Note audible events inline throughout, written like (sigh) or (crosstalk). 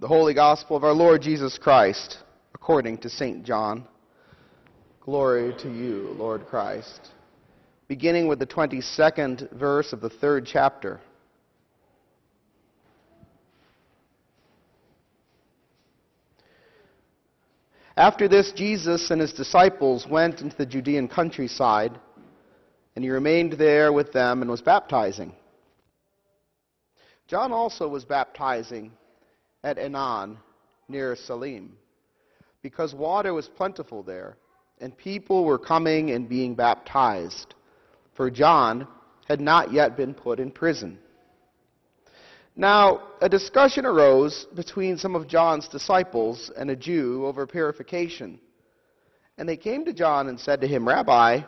The Holy Gospel of our Lord Jesus Christ, according to St. John. Glory to you, Lord Christ. Beginning with the 22nd verse of the third chapter. After this, Jesus and his disciples went into the Judean countryside, and he remained there with them and was baptizing. John also was baptizing at Aenon near Salim, because water was plentiful there, and people were coming and being baptized, for John had not yet been put in prison. Now, a discussion arose between some of John's disciples and a Jew over purification. And they came to John and said to him, Rabbi,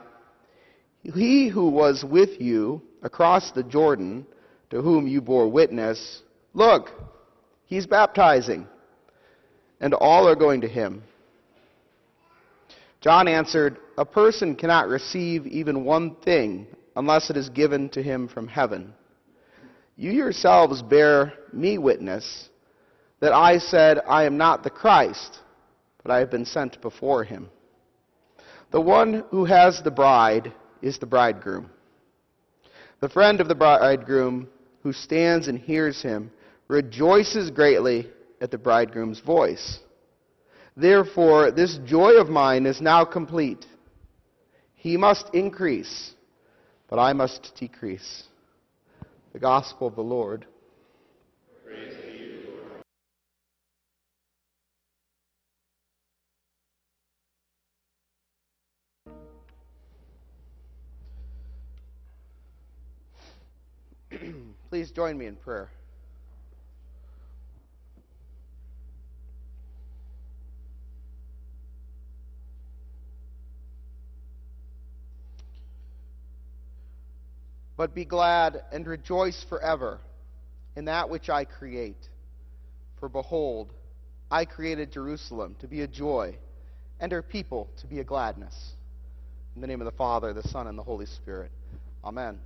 he who was with you across the Jordan, to whom you bore witness, look, he's baptizing, and all are going to him. John answered, A person cannot receive even one thing unless it is given to him from heaven. You yourselves bear me witness that I said, I am not the Christ, but I have been sent before him. The one who has the bride is the bridegroom. The friend of the bridegroom who stands and hears him rejoices greatly at the bridegroom's voice. Therefore, this joy of mine is now complete. He must increase, but I must decrease. The Gospel of the Lord. Please join me in prayer. But be glad and rejoice forever in that which I create. For behold, I created Jerusalem to be a joy, and her people to be a gladness. In the name of the Father, the Son, and the Holy Spirit. Amen.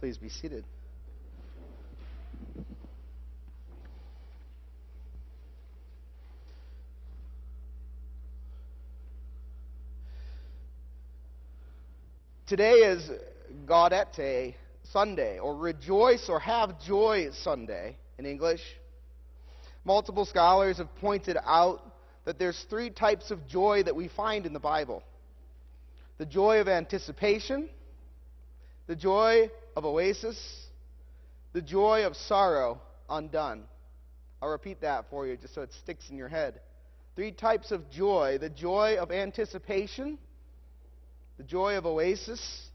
Please be seated. Today is Gaudete Sunday, or Rejoice or Have Joy Sunday in English. Multiple scholars have pointed out that there's three types of joy that we find in the Bible the joy of anticipation, the joy of oasis, the joy of sorrow undone. I'll repeat that for you just so it sticks in your head. Three types of joy the joy of anticipation the joy of oasis,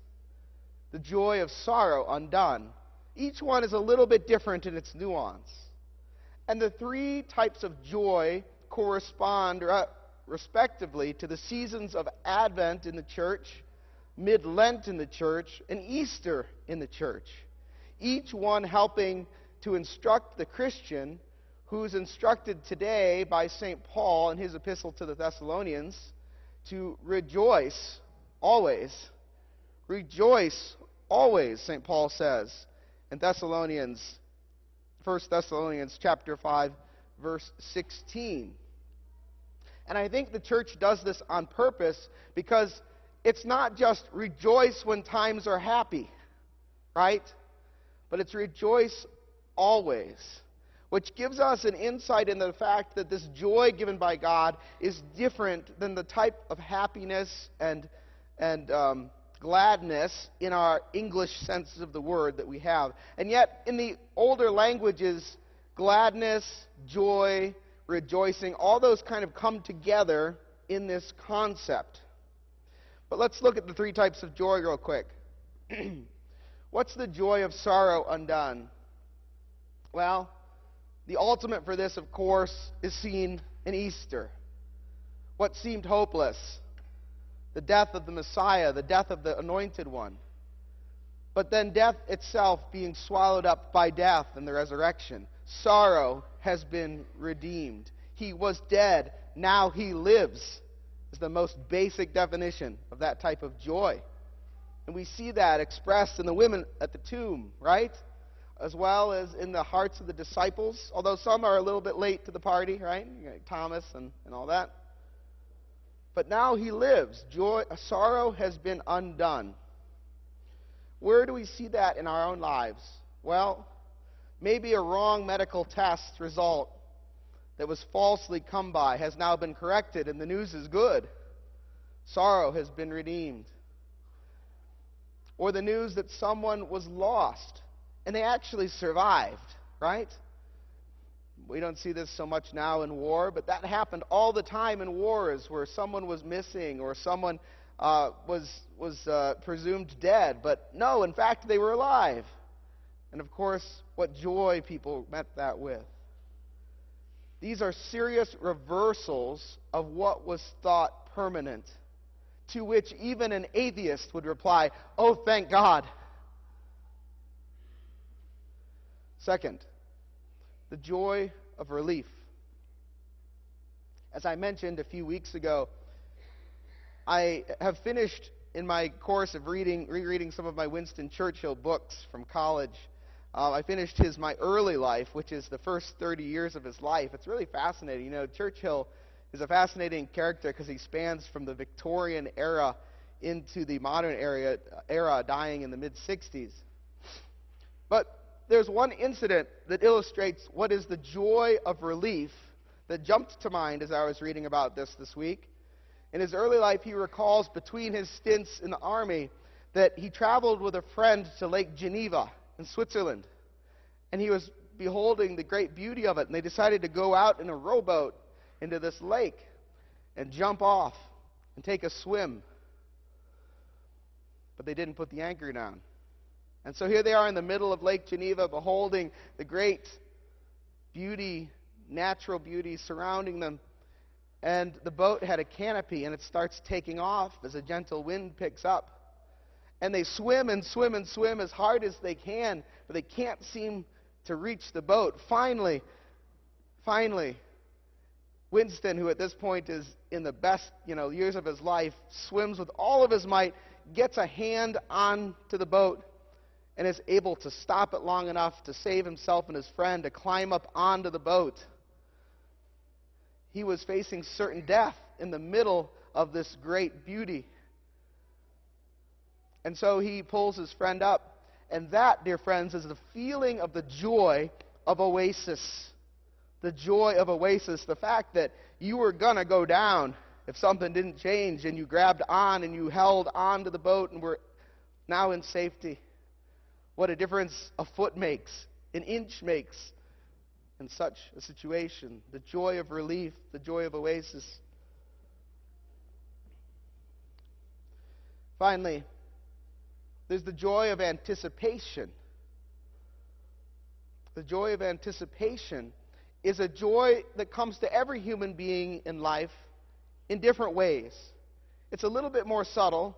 the joy of sorrow undone. Each one is a little bit different in its nuance. And the three types of joy correspond uh, respectively to the seasons of Advent in the church, mid Lent in the church, and Easter in the church. Each one helping to instruct the Christian who's instructed today by St. Paul in his epistle to the Thessalonians to rejoice always. Rejoice always, St. Paul says in Thessalonians, 1 Thessalonians chapter 5, verse 16. And I think the church does this on purpose because it's not just rejoice when times are happy, right? But it's rejoice always, which gives us an insight into the fact that this joy given by God is different than the type of happiness and and um, gladness in our English senses of the word that we have. And yet, in the older languages, gladness, joy, rejoicing, all those kind of come together in this concept. But let's look at the three types of joy real quick. (clears throat) What's the joy of sorrow undone? Well, the ultimate for this, of course, is seen in Easter. What seemed hopeless the death of the Messiah, the death of the anointed one. But then death itself being swallowed up by death and the resurrection. Sorrow has been redeemed. He was dead, now he lives, is the most basic definition of that type of joy. And we see that expressed in the women at the tomb, right? as well as in the hearts of the disciples, although some are a little bit late to the party, right? Thomas and, and all that. But now he lives. Joy, sorrow has been undone. Where do we see that in our own lives? Well, maybe a wrong medical test result that was falsely come by has now been corrected, and the news is good. Sorrow has been redeemed. Or the news that someone was lost and they actually survived, right? We don't see this so much now in war, but that happened all the time in wars where someone was missing or someone uh, was, was uh, presumed dead. But no, in fact, they were alive. And of course, what joy people met that with. These are serious reversals of what was thought permanent, to which even an atheist would reply, Oh, thank God. Second, the joy of relief. As I mentioned a few weeks ago, I have finished in my course of reading, rereading some of my Winston Churchill books from college. Uh, I finished his My Early Life, which is the first 30 years of his life. It's really fascinating. You know, Churchill is a fascinating character because he spans from the Victorian era into the modern era, era dying in the mid 60s. But there's one incident that illustrates what is the joy of relief that jumped to mind as I was reading about this this week. In his early life, he recalls between his stints in the army that he traveled with a friend to Lake Geneva in Switzerland. And he was beholding the great beauty of it. And they decided to go out in a rowboat into this lake and jump off and take a swim. But they didn't put the anchor down. And so here they are in the middle of Lake Geneva, beholding the great beauty, natural beauty surrounding them. And the boat had a canopy, and it starts taking off as a gentle wind picks up and they swim and swim and swim as hard as they can, but they can't seem to reach the boat. Finally, finally, Winston, who at this point is in the best you know, years of his life, swims with all of his might, gets a hand onto the boat, and is able to stop it long enough to save himself and his friend to climb up onto the boat. He was facing certain death in the middle of this great beauty. And so he pulls his friend up. And that, dear friends, is the feeling of the joy of oasis. The joy of oasis. The fact that you were going to go down if something didn't change and you grabbed on and you held on to the boat and were now in safety. What a difference a foot makes, an inch makes in such a situation. The joy of relief, the joy of oasis. Finally, there's the joy of anticipation. The joy of anticipation is a joy that comes to every human being in life in different ways. It's a little bit more subtle,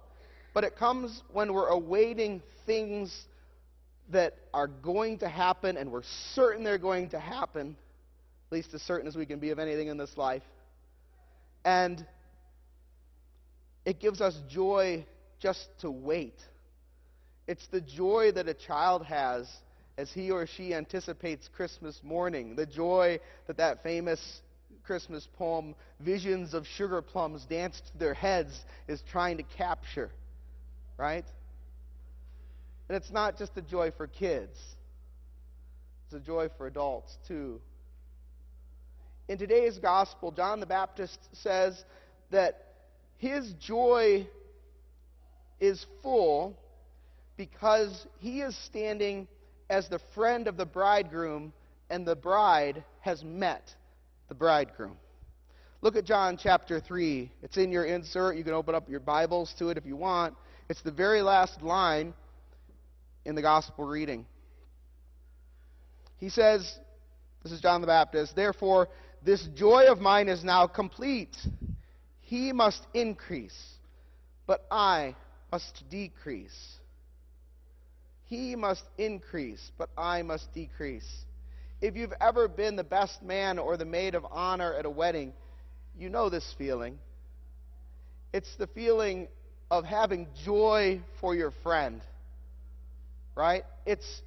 but it comes when we're awaiting things that are going to happen and we're certain they're going to happen, at least as certain as we can be of anything in this life. And it gives us joy just to wait. It's the joy that a child has as he or she anticipates Christmas morning. The joy that that famous Christmas poem, Visions of Sugar Plums Danced to Their Heads, is trying to capture. Right? And it's not just a joy for kids, it's a joy for adults too. In today's gospel, John the Baptist says that his joy is full because he is standing as the friend of the bridegroom, and the bride has met the bridegroom. Look at John chapter 3. It's in your insert. You can open up your Bibles to it if you want. It's the very last line in the gospel reading. He says, This is John the Baptist, therefore, this joy of mine is now complete. He must increase, but I must decrease. He must increase, but I must decrease. If you've ever been the best man or the maid of honor at a wedding, you know this feeling. It's the feeling of having joy for your friend, right? It's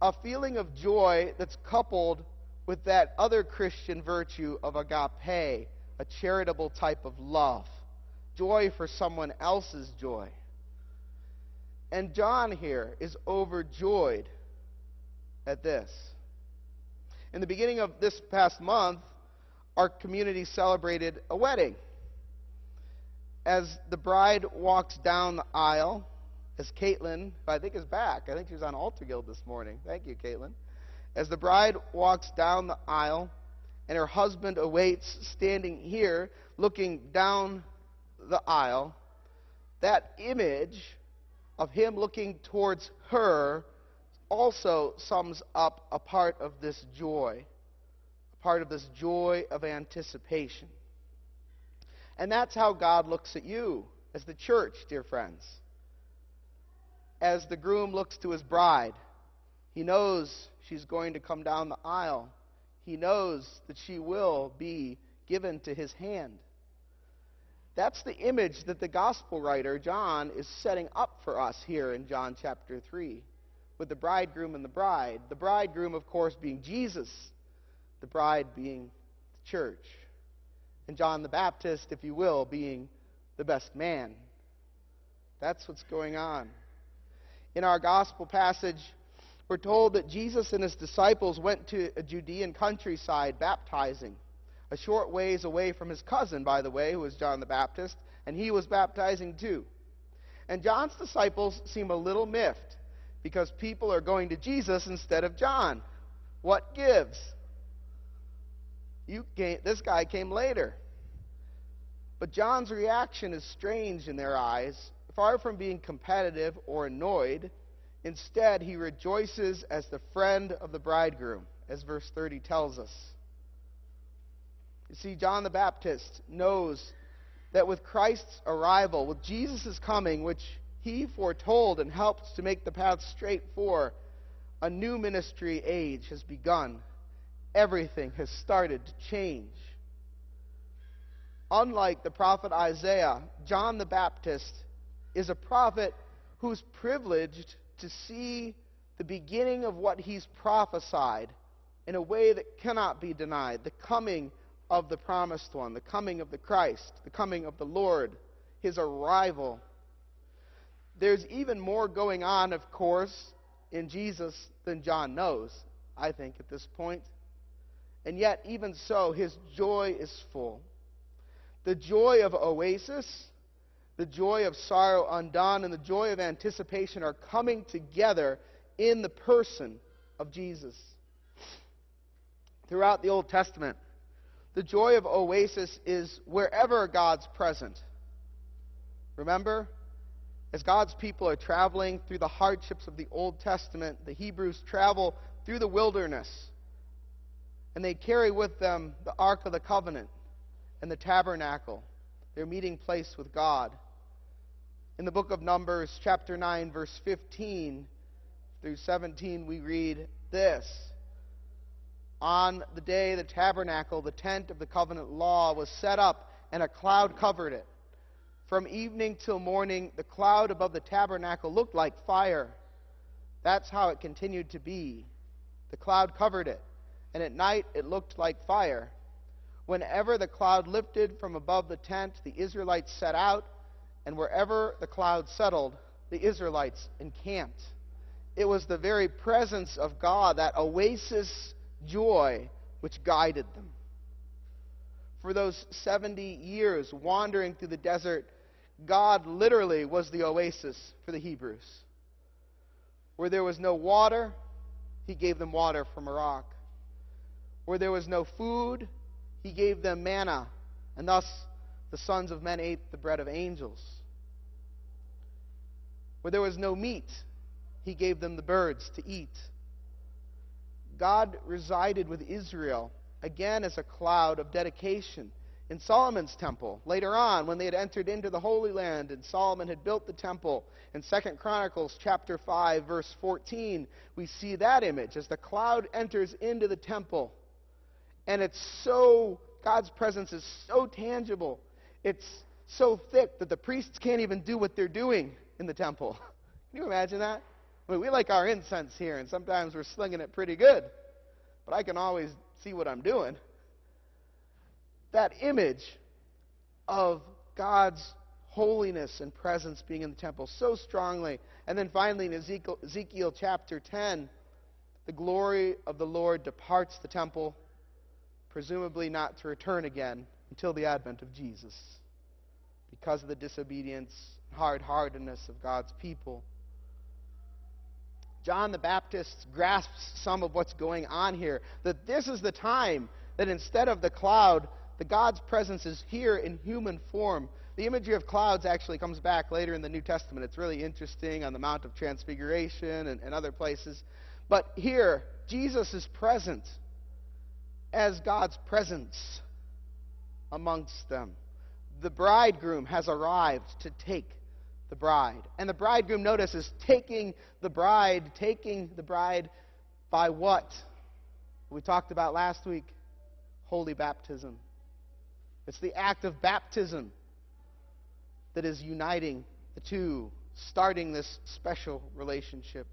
a feeling of joy that's coupled with that other Christian virtue of agape, a charitable type of love, joy for someone else's joy. And John here is overjoyed at this. In the beginning of this past month, our community celebrated a wedding. As the bride walks down the aisle, as Caitlin, who I think is back, I think she was on Altar Guild this morning. Thank you, Caitlin. As the bride walks down the aisle, and her husband awaits, standing here, looking down the aisle, that image of him looking towards her also sums up a part of this joy, a part of this joy of anticipation. And that's how God looks at you as the church, dear friends. As the groom looks to his bride, he knows she's going to come down the aisle. He knows that she will be given to his hand. That's the image that the gospel writer, John, is setting up for us here in John chapter 3 with the bridegroom and the bride. The bridegroom, of course, being Jesus, the bride being the church. And John the Baptist, if you will, being the best man. That's what's going on. In our gospel passage, we're told that Jesus and his disciples went to a Judean countryside baptizing a short ways away from his cousin, by the way, who was John the Baptist, and he was baptizing too. And John's disciples seem a little miffed because people are going to Jesus instead of John. What gives? You came, this guy came later. But John's reaction is strange in their eyes. Far from being competitive or annoyed, instead he rejoices as the friend of the bridegroom, as verse 30 tells us. You see, John the Baptist knows that with Christ's arrival, with Jesus' coming, which he foretold and helped to make the path straight for, a new ministry age has begun. Everything has started to change. Unlike the prophet Isaiah, John the Baptist is a prophet who's privileged to see the beginning of what he's prophesied in a way that cannot be denied the coming of the promised one, the coming of the Christ, the coming of the Lord, his arrival. There's even more going on, of course, in Jesus than John knows, I think, at this point. And yet, even so, his joy is full. The joy of oasis, the joy of sorrow undone, and the joy of anticipation are coming together in the person of Jesus. Throughout the Old Testament, the joy of Oasis is wherever God's present. Remember? As God's people are traveling through the hardships of the Old Testament, the Hebrews travel through the wilderness. And they carry with them the Ark of the Covenant and the tabernacle, their meeting place with God. In the book of Numbers, chapter 9, verse 15 through 17, we read this on the day the tabernacle, the tent of the covenant law, was set up, and a cloud covered it. From evening till morning, the cloud above the tabernacle looked like fire. That's how it continued to be. The cloud covered it, and at night it looked like fire. Whenever the cloud lifted from above the tent, the Israelites set out, and wherever the cloud settled, the Israelites encamped. It was the very presence of God, that oasis joy which guided them. For those 70 years wandering through the desert, God literally was the oasis for the Hebrews. Where there was no water, He gave them water from a rock. Where there was no food, He gave them manna, and thus the sons of men ate the bread of angels. Where there was no meat, He gave them the birds to eat. God resided with Israel, again as a cloud of dedication, in Solomon's temple. Later on, when they had entered into the Holy Land and Solomon had built the temple, in 2 Chronicles chapter 5, verse 14, we see that image as the cloud enters into the temple. And it's so, God's presence is so tangible. It's so thick that the priests can't even do what they're doing in the temple. (laughs) Can you imagine that? I mean, we like our incense here, and sometimes we're slinging it pretty good, but I can always see what I'm doing. That image of God's holiness and presence being in the temple so strongly. And then finally, in Ezekiel, Ezekiel chapter 10, the glory of the Lord departs the temple, presumably not to return again until the advent of Jesus because of the disobedience, hard heartedness of God's people. John the Baptist grasps some of what's going on here. That this is the time that instead of the cloud, the God's presence is here in human form. The imagery of clouds actually comes back later in the New Testament. It's really interesting on the Mount of Transfiguration and, and other places. But here, Jesus is present as God's presence amongst them. The bridegroom has arrived to take the bride. And the bridegroom, notice, is taking the bride, taking the bride by what? We talked about last week holy baptism. It's the act of baptism that is uniting the two, starting this special relationship.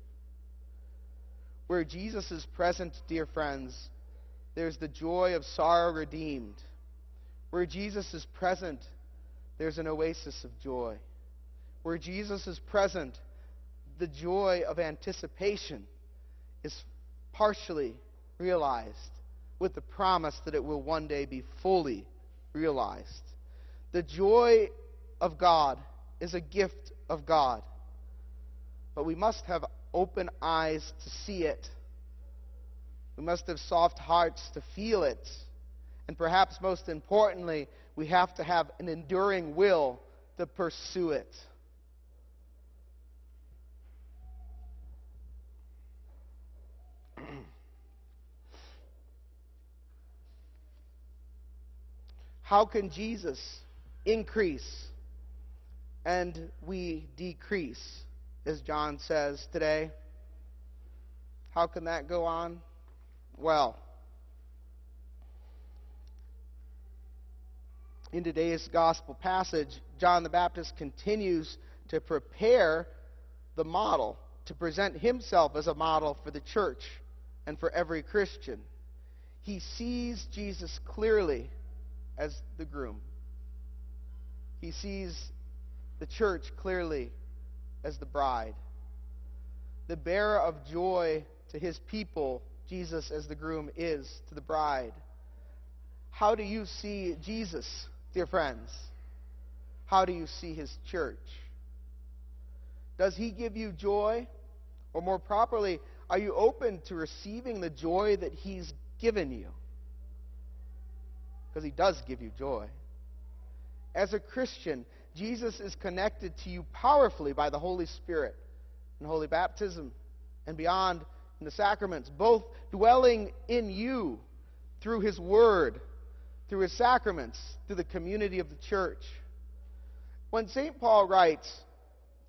Where Jesus is present, dear friends, there's the joy of sorrow redeemed. Where Jesus is present, there's an oasis of joy where Jesus is present, the joy of anticipation is partially realized with the promise that it will one day be fully realized. The joy of God is a gift of God, but we must have open eyes to see it. We must have soft hearts to feel it. And perhaps most importantly, we have to have an enduring will to pursue it. How can Jesus increase and we decrease, as John says today? How can that go on? Well, in today's gospel passage, John the Baptist continues to prepare the model, to present himself as a model for the church and for every Christian. He sees Jesus clearly as the groom. He sees the church clearly as the bride. The bearer of joy to his people, Jesus as the groom is to the bride. How do you see Jesus, dear friends? How do you see his church? Does he give you joy? Or more properly, are you open to receiving the joy that he's given you? Because he does give you joy. As a Christian, Jesus is connected to you powerfully by the Holy Spirit and holy baptism and beyond in the sacraments, both dwelling in you through his word, through his sacraments, through the community of the church. When St. Paul writes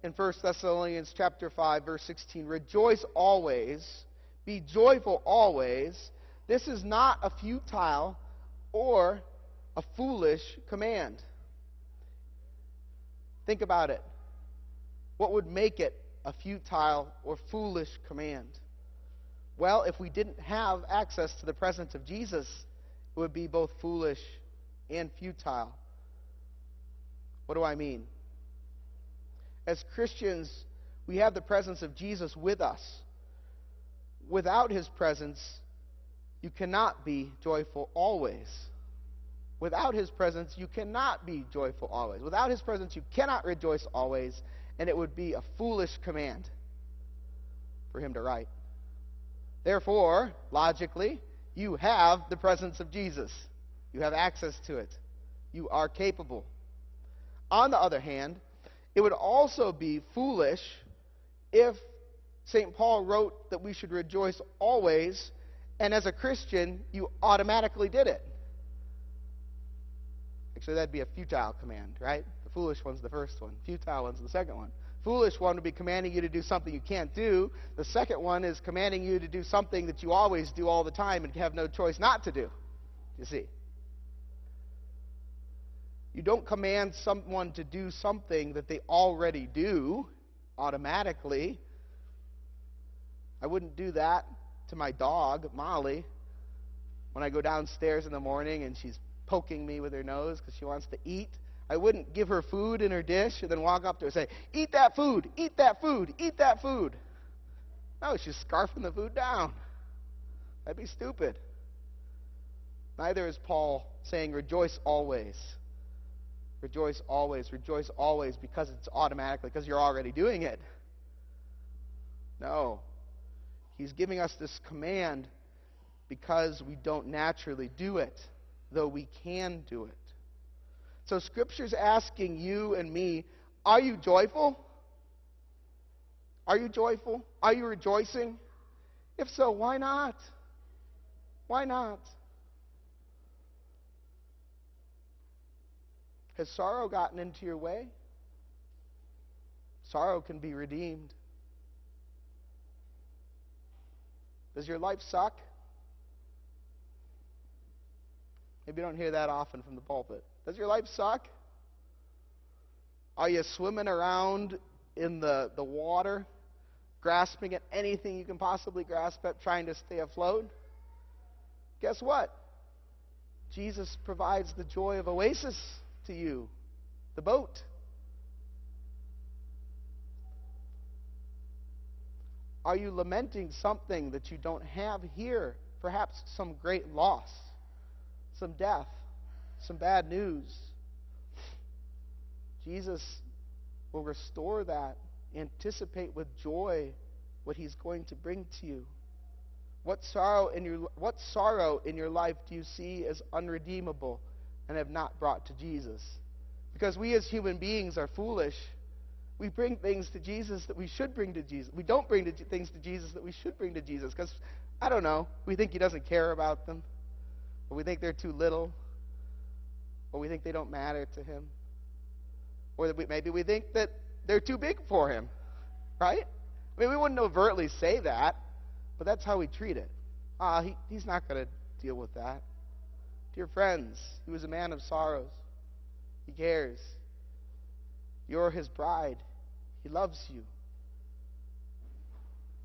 in 1 Thessalonians chapter 5 verse 16, "Rejoice always, be joyful always." This is not a futile or a foolish command. Think about it. What would make it a futile or foolish command? Well, if we didn't have access to the presence of Jesus, it would be both foolish and futile. What do I mean? As Christians, we have the presence of Jesus with us. Without his presence, you cannot be joyful always. Without his presence, you cannot be joyful always. Without his presence, you cannot rejoice always, and it would be a foolish command for him to write. Therefore, logically, you have the presence of Jesus. You have access to it. You are capable. On the other hand, it would also be foolish if St. Paul wrote that we should rejoice always and as a Christian, you automatically did it. Actually, that'd be a futile command, right? The foolish one's the first one, futile one's the second one. Foolish one would be commanding you to do something you can't do. The second one is commanding you to do something that you always do all the time and have no choice not to do. You see? You don't command someone to do something that they already do automatically. I wouldn't do that to my dog, Molly, when I go downstairs in the morning and she's poking me with her nose because she wants to eat. I wouldn't give her food in her dish and then walk up to her and say, Eat that food, eat that food, eat that food. No, she's scarfing the food down. That'd be stupid. Neither is Paul saying, Rejoice always. Rejoice always. Rejoice always because it's automatically, because you're already doing it. No. He's giving us this command because we don't naturally do it, though we can do it. So Scripture's asking you and me, are you joyful? Are you joyful? Are you rejoicing? If so, why not? Why not? Has sorrow gotten into your way? Sorrow can be redeemed. Does your life suck? Maybe you don't hear that often from the pulpit. Does your life suck? Are you swimming around in the, the water, grasping at anything you can possibly grasp at, trying to stay afloat? Guess what? Jesus provides the joy of oasis to you the boat. Are you lamenting something that you don't have here? Perhaps some great loss, some death, some bad news. Jesus will restore that. Anticipate with joy what he's going to bring to you. What sorrow in your what sorrow in your life do you see as unredeemable and have not brought to Jesus? Because we as human beings are foolish. We bring things to Jesus that we should bring to Jesus. We don't bring to, things to Jesus that we should bring to Jesus because I don't know, we think he doesn't care about them. Or we think they're too little or we think they don't matter to him, or we, maybe we think that they're too big for him, right? I mean, we wouldn't overtly say that, but that's how we treat it. Ah, he, he's not going to deal with that. Dear friends, he was a man of sorrows. He cares. You're his bride. He loves you.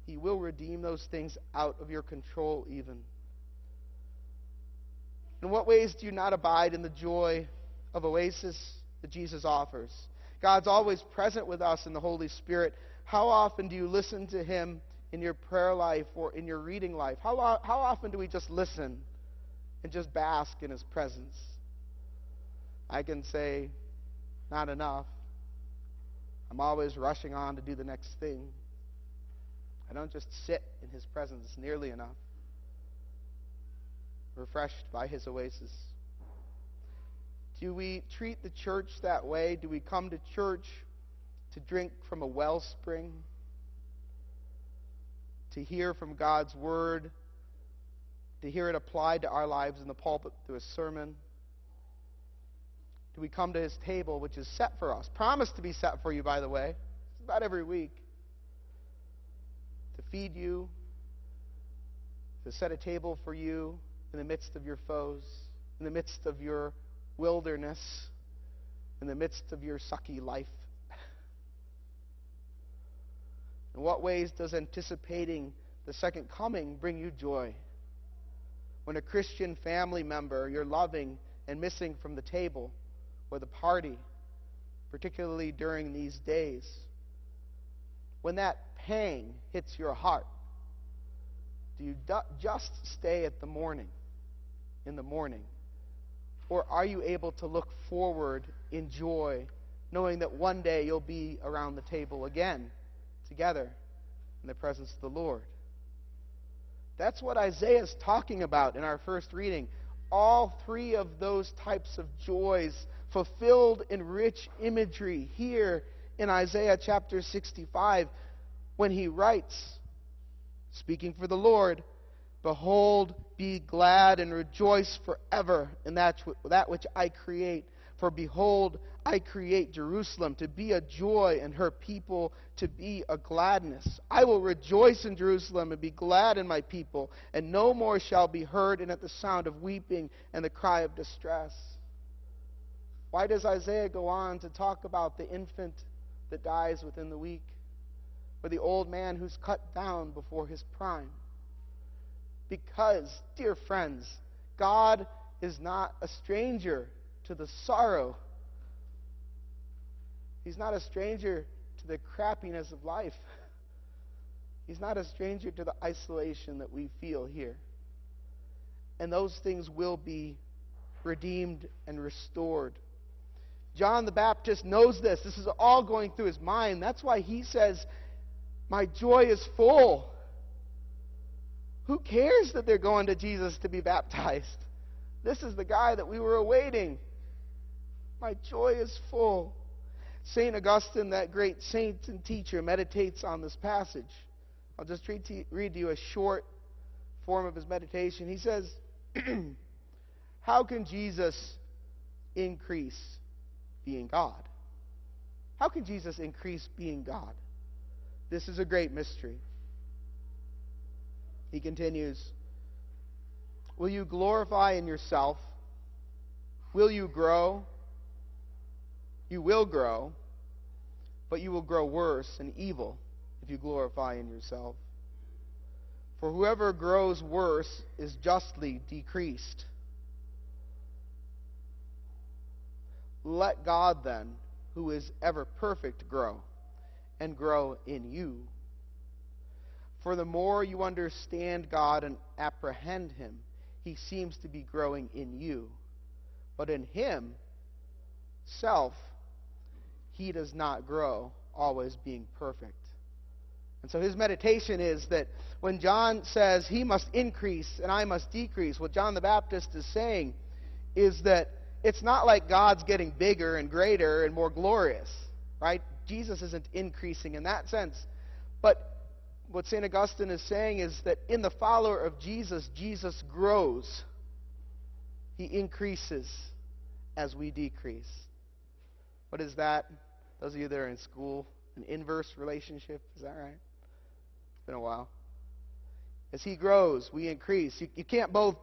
He will redeem those things out of your control, even. In what ways do you not abide in the joy of oasis that Jesus offers? God's always present with us in the Holy Spirit. How often do you listen to Him in your prayer life or in your reading life? How, how often do we just listen and just bask in His presence? I can say, not enough. I'm always rushing on to do the next thing. I don't just sit in His presence nearly enough refreshed by his oasis. Do we treat the church that way? Do we come to church to drink from a wellspring? To hear from God's word? To hear it applied to our lives in the pulpit through a sermon? Do we come to his table, which is set for us? Promised to be set for you, by the way. It's about every week. To feed you, to set a table for you, in the midst of your foes, in the midst of your wilderness, in the midst of your sucky life? (laughs) In what ways does anticipating the second coming bring you joy? When a Christian family member you're loving and missing from the table or the party, particularly during these days, when that pang hits your heart, do you just stay at the mourning? in the mourning? Or are you able to look forward in joy, knowing that one day you'll be around the table again, together, in the presence of the Lord? That's what Isaiah is talking about in our first reading. All three of those types of joys fulfilled in rich imagery here in Isaiah chapter 65 when he writes, speaking for the Lord, Behold, be glad and rejoice forever in that, that which I create. For behold, I create Jerusalem to be a joy and her people to be a gladness. I will rejoice in Jerusalem and be glad in my people, and no more shall be heard in it the sound of weeping and the cry of distress. Why does Isaiah go on to talk about the infant that dies within the week? or the old man who's cut down before his prime. Because, dear friends, God is not a stranger to the sorrow. He's not a stranger to the crappiness of life. He's not a stranger to the isolation that we feel here. And those things will be redeemed and restored. John the Baptist knows this. This is all going through his mind. That's why he says, My joy is full. Who cares that they're going to Jesus to be baptized? This is the guy that we were awaiting. My joy is full. St. Augustine, that great saint and teacher, meditates on this passage. I'll just read to, read to you a short form of his meditation. He says, (clears throat) How can Jesus increase being God? How can Jesus increase being God? This is a great mystery. He continues, Will you glorify in yourself? Will you grow? You will grow, but you will grow worse and evil if you glorify in yourself. For whoever grows worse is justly decreased. Let God then, who is ever perfect, grow, and grow in you. For the more you understand God and apprehend Him, He seems to be growing in you. But in Him, self, He does not grow, always being perfect. And so his meditation is that when John says he must increase and I must decrease, what John the Baptist is saying is that it's not like God's getting bigger and greater and more glorious, right? Jesus isn't increasing in that sense. But what St. Augustine is saying is that in the follower of Jesus, Jesus grows. He increases as we decrease. What is that? Those of you that are in school, an inverse relationship, is that right? It's been a while. As he grows, we increase. You, you can't both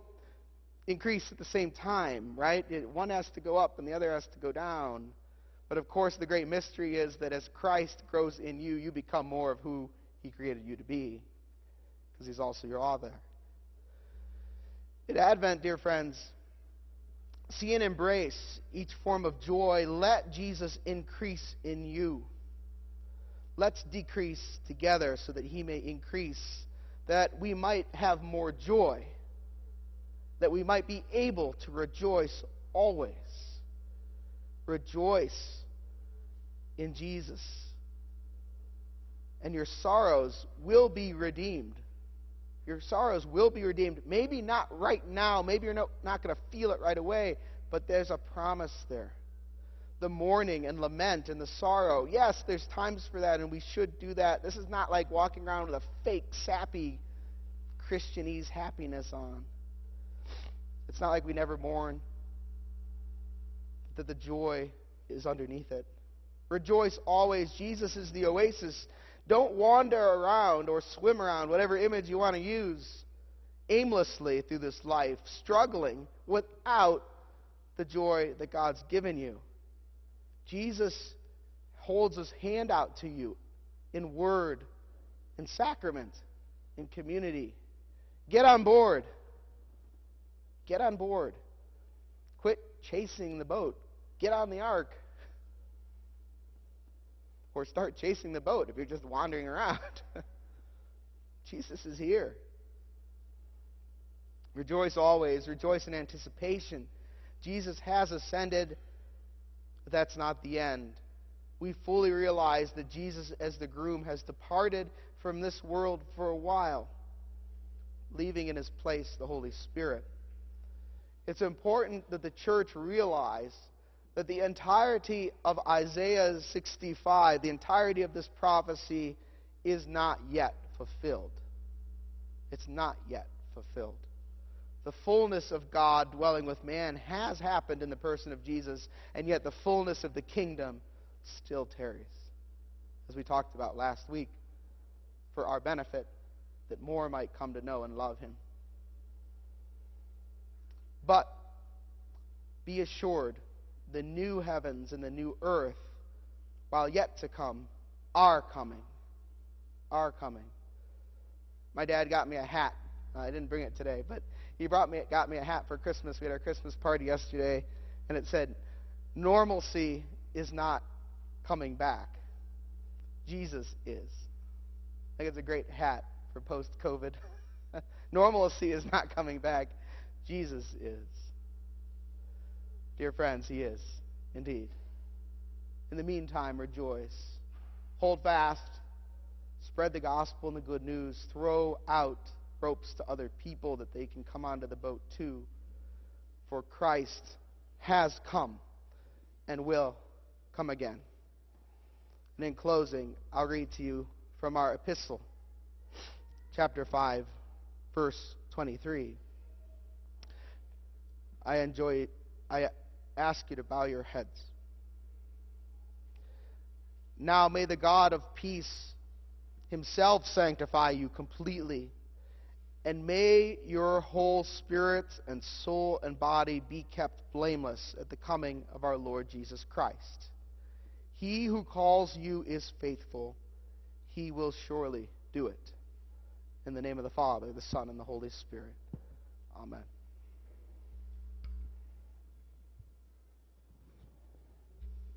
increase at the same time, right? It, one has to go up and the other has to go down. But of course, the great mystery is that as Christ grows in you, you become more of who he created you to be, because he's also your author. At Advent, dear friends, see and embrace each form of joy. Let Jesus increase in you. Let's decrease together so that he may increase, that we might have more joy, that we might be able to rejoice always. Rejoice in Jesus. And your sorrows will be redeemed. Your sorrows will be redeemed. Maybe not right now. Maybe you're not, not going to feel it right away. But there's a promise there the mourning and lament and the sorrow. Yes, there's times for that, and we should do that. This is not like walking around with a fake, sappy Christianese happiness on. It's not like we never mourn, that the joy is underneath it. Rejoice always. Jesus is the oasis. Don't wander around or swim around, whatever image you want to use, aimlessly through this life, struggling without the joy that God's given you. Jesus holds his hand out to you in word, in sacrament, in community. Get on board. Get on board. Quit chasing the boat. Get on the ark. (laughs) Or start chasing the boat if you're just wandering around. (laughs) Jesus is here. Rejoice always. Rejoice in anticipation. Jesus has ascended but that's not the end. We fully realize that Jesus, as the groom, has departed from this world for a while, leaving in his place the Holy Spirit. It's important that the church realize that the entirety of Isaiah 65, the entirety of this prophecy, is not yet fulfilled. It's not yet fulfilled the fullness of God dwelling with man has happened in the person of Jesus, and yet the fullness of the kingdom still tarries. As we talked about last week, for our benefit, that more might come to know and love him. But be assured, the new heavens and the new earth, while yet to come, are coming. are coming. My dad got me a hat. I didn't bring it today, but he brought me got me a hat for Christmas. We had our Christmas party yesterday, and it said, "Normalcy is not coming back. Jesus is." I think it's a great hat for post-COVID. (laughs) Normalcy is not coming back. Jesus is. Dear friends, he is indeed. In the meantime, rejoice. Hold fast. Spread the gospel and the good news. Throw out ropes to other people that they can come onto the boat too. For Christ has come and will come again. And in closing, I'll read to you from our epistle, chapter 5, verse 23. I enjoy, I ask you to bow your heads. Now may the God of peace himself sanctify you completely, and may your whole spirit and soul and body be kept blameless at the coming of our Lord Jesus Christ. He who calls you is faithful, he will surely do it. In the name of the Father, the Son, and the Holy Spirit. Amen.